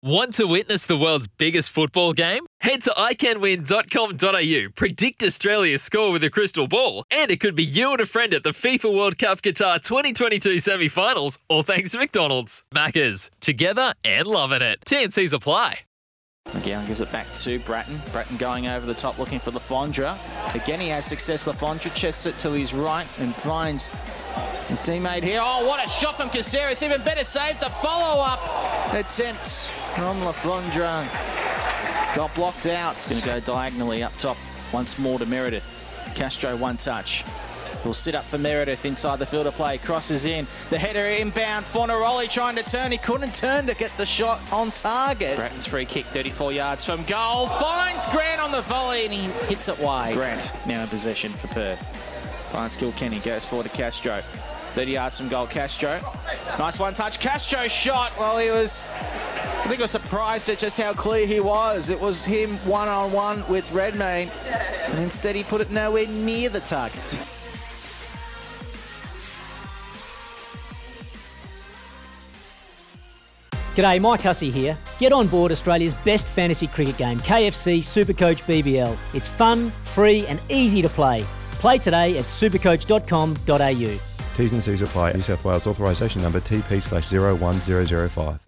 Want to witness the world's biggest football game? Head to iCanWin.com.au, predict Australia's score with a crystal ball, and it could be you and a friend at the FIFA World Cup Qatar 2022 semi finals, all thanks to McDonald's. Maccas, together and loving it. TNC's apply. McGowan gives it back to Brattan. Brattan going over the top looking for Le Fondre. Again, he has success. Le Fondre chests it to his right and finds his teammate here. Oh, what a shot from Caceres. Even better save. The follow-up attempt from Le Fondre. Got blocked out. Going to go diagonally up top once more to Meredith. Castro one touch. Will sit up for Meredith inside the field of play. Crosses in. The header inbound. Fornaroli trying to turn. He couldn't turn to get the shot on target. Brattan's free kick, 34 yards from goal. Finds Grant on the volley and he hits it wide. Grant now in possession for Perth. Finds Kilkenny. Goes forward to Castro. 30 yards from goal. Castro. Nice one touch. Castro shot. Well, he was. I think I was surprised at just how clear he was. It was him one on one with Redmayne, and instead he put it nowhere near the target. G'day, Mike Hussey here. Get on board Australia's best fantasy cricket game, KFC Supercoach BBL. It's fun, free, and easy to play. Play today at supercoach.com.au. T's and C's apply. New South Wales authorisation number TP slash 01005.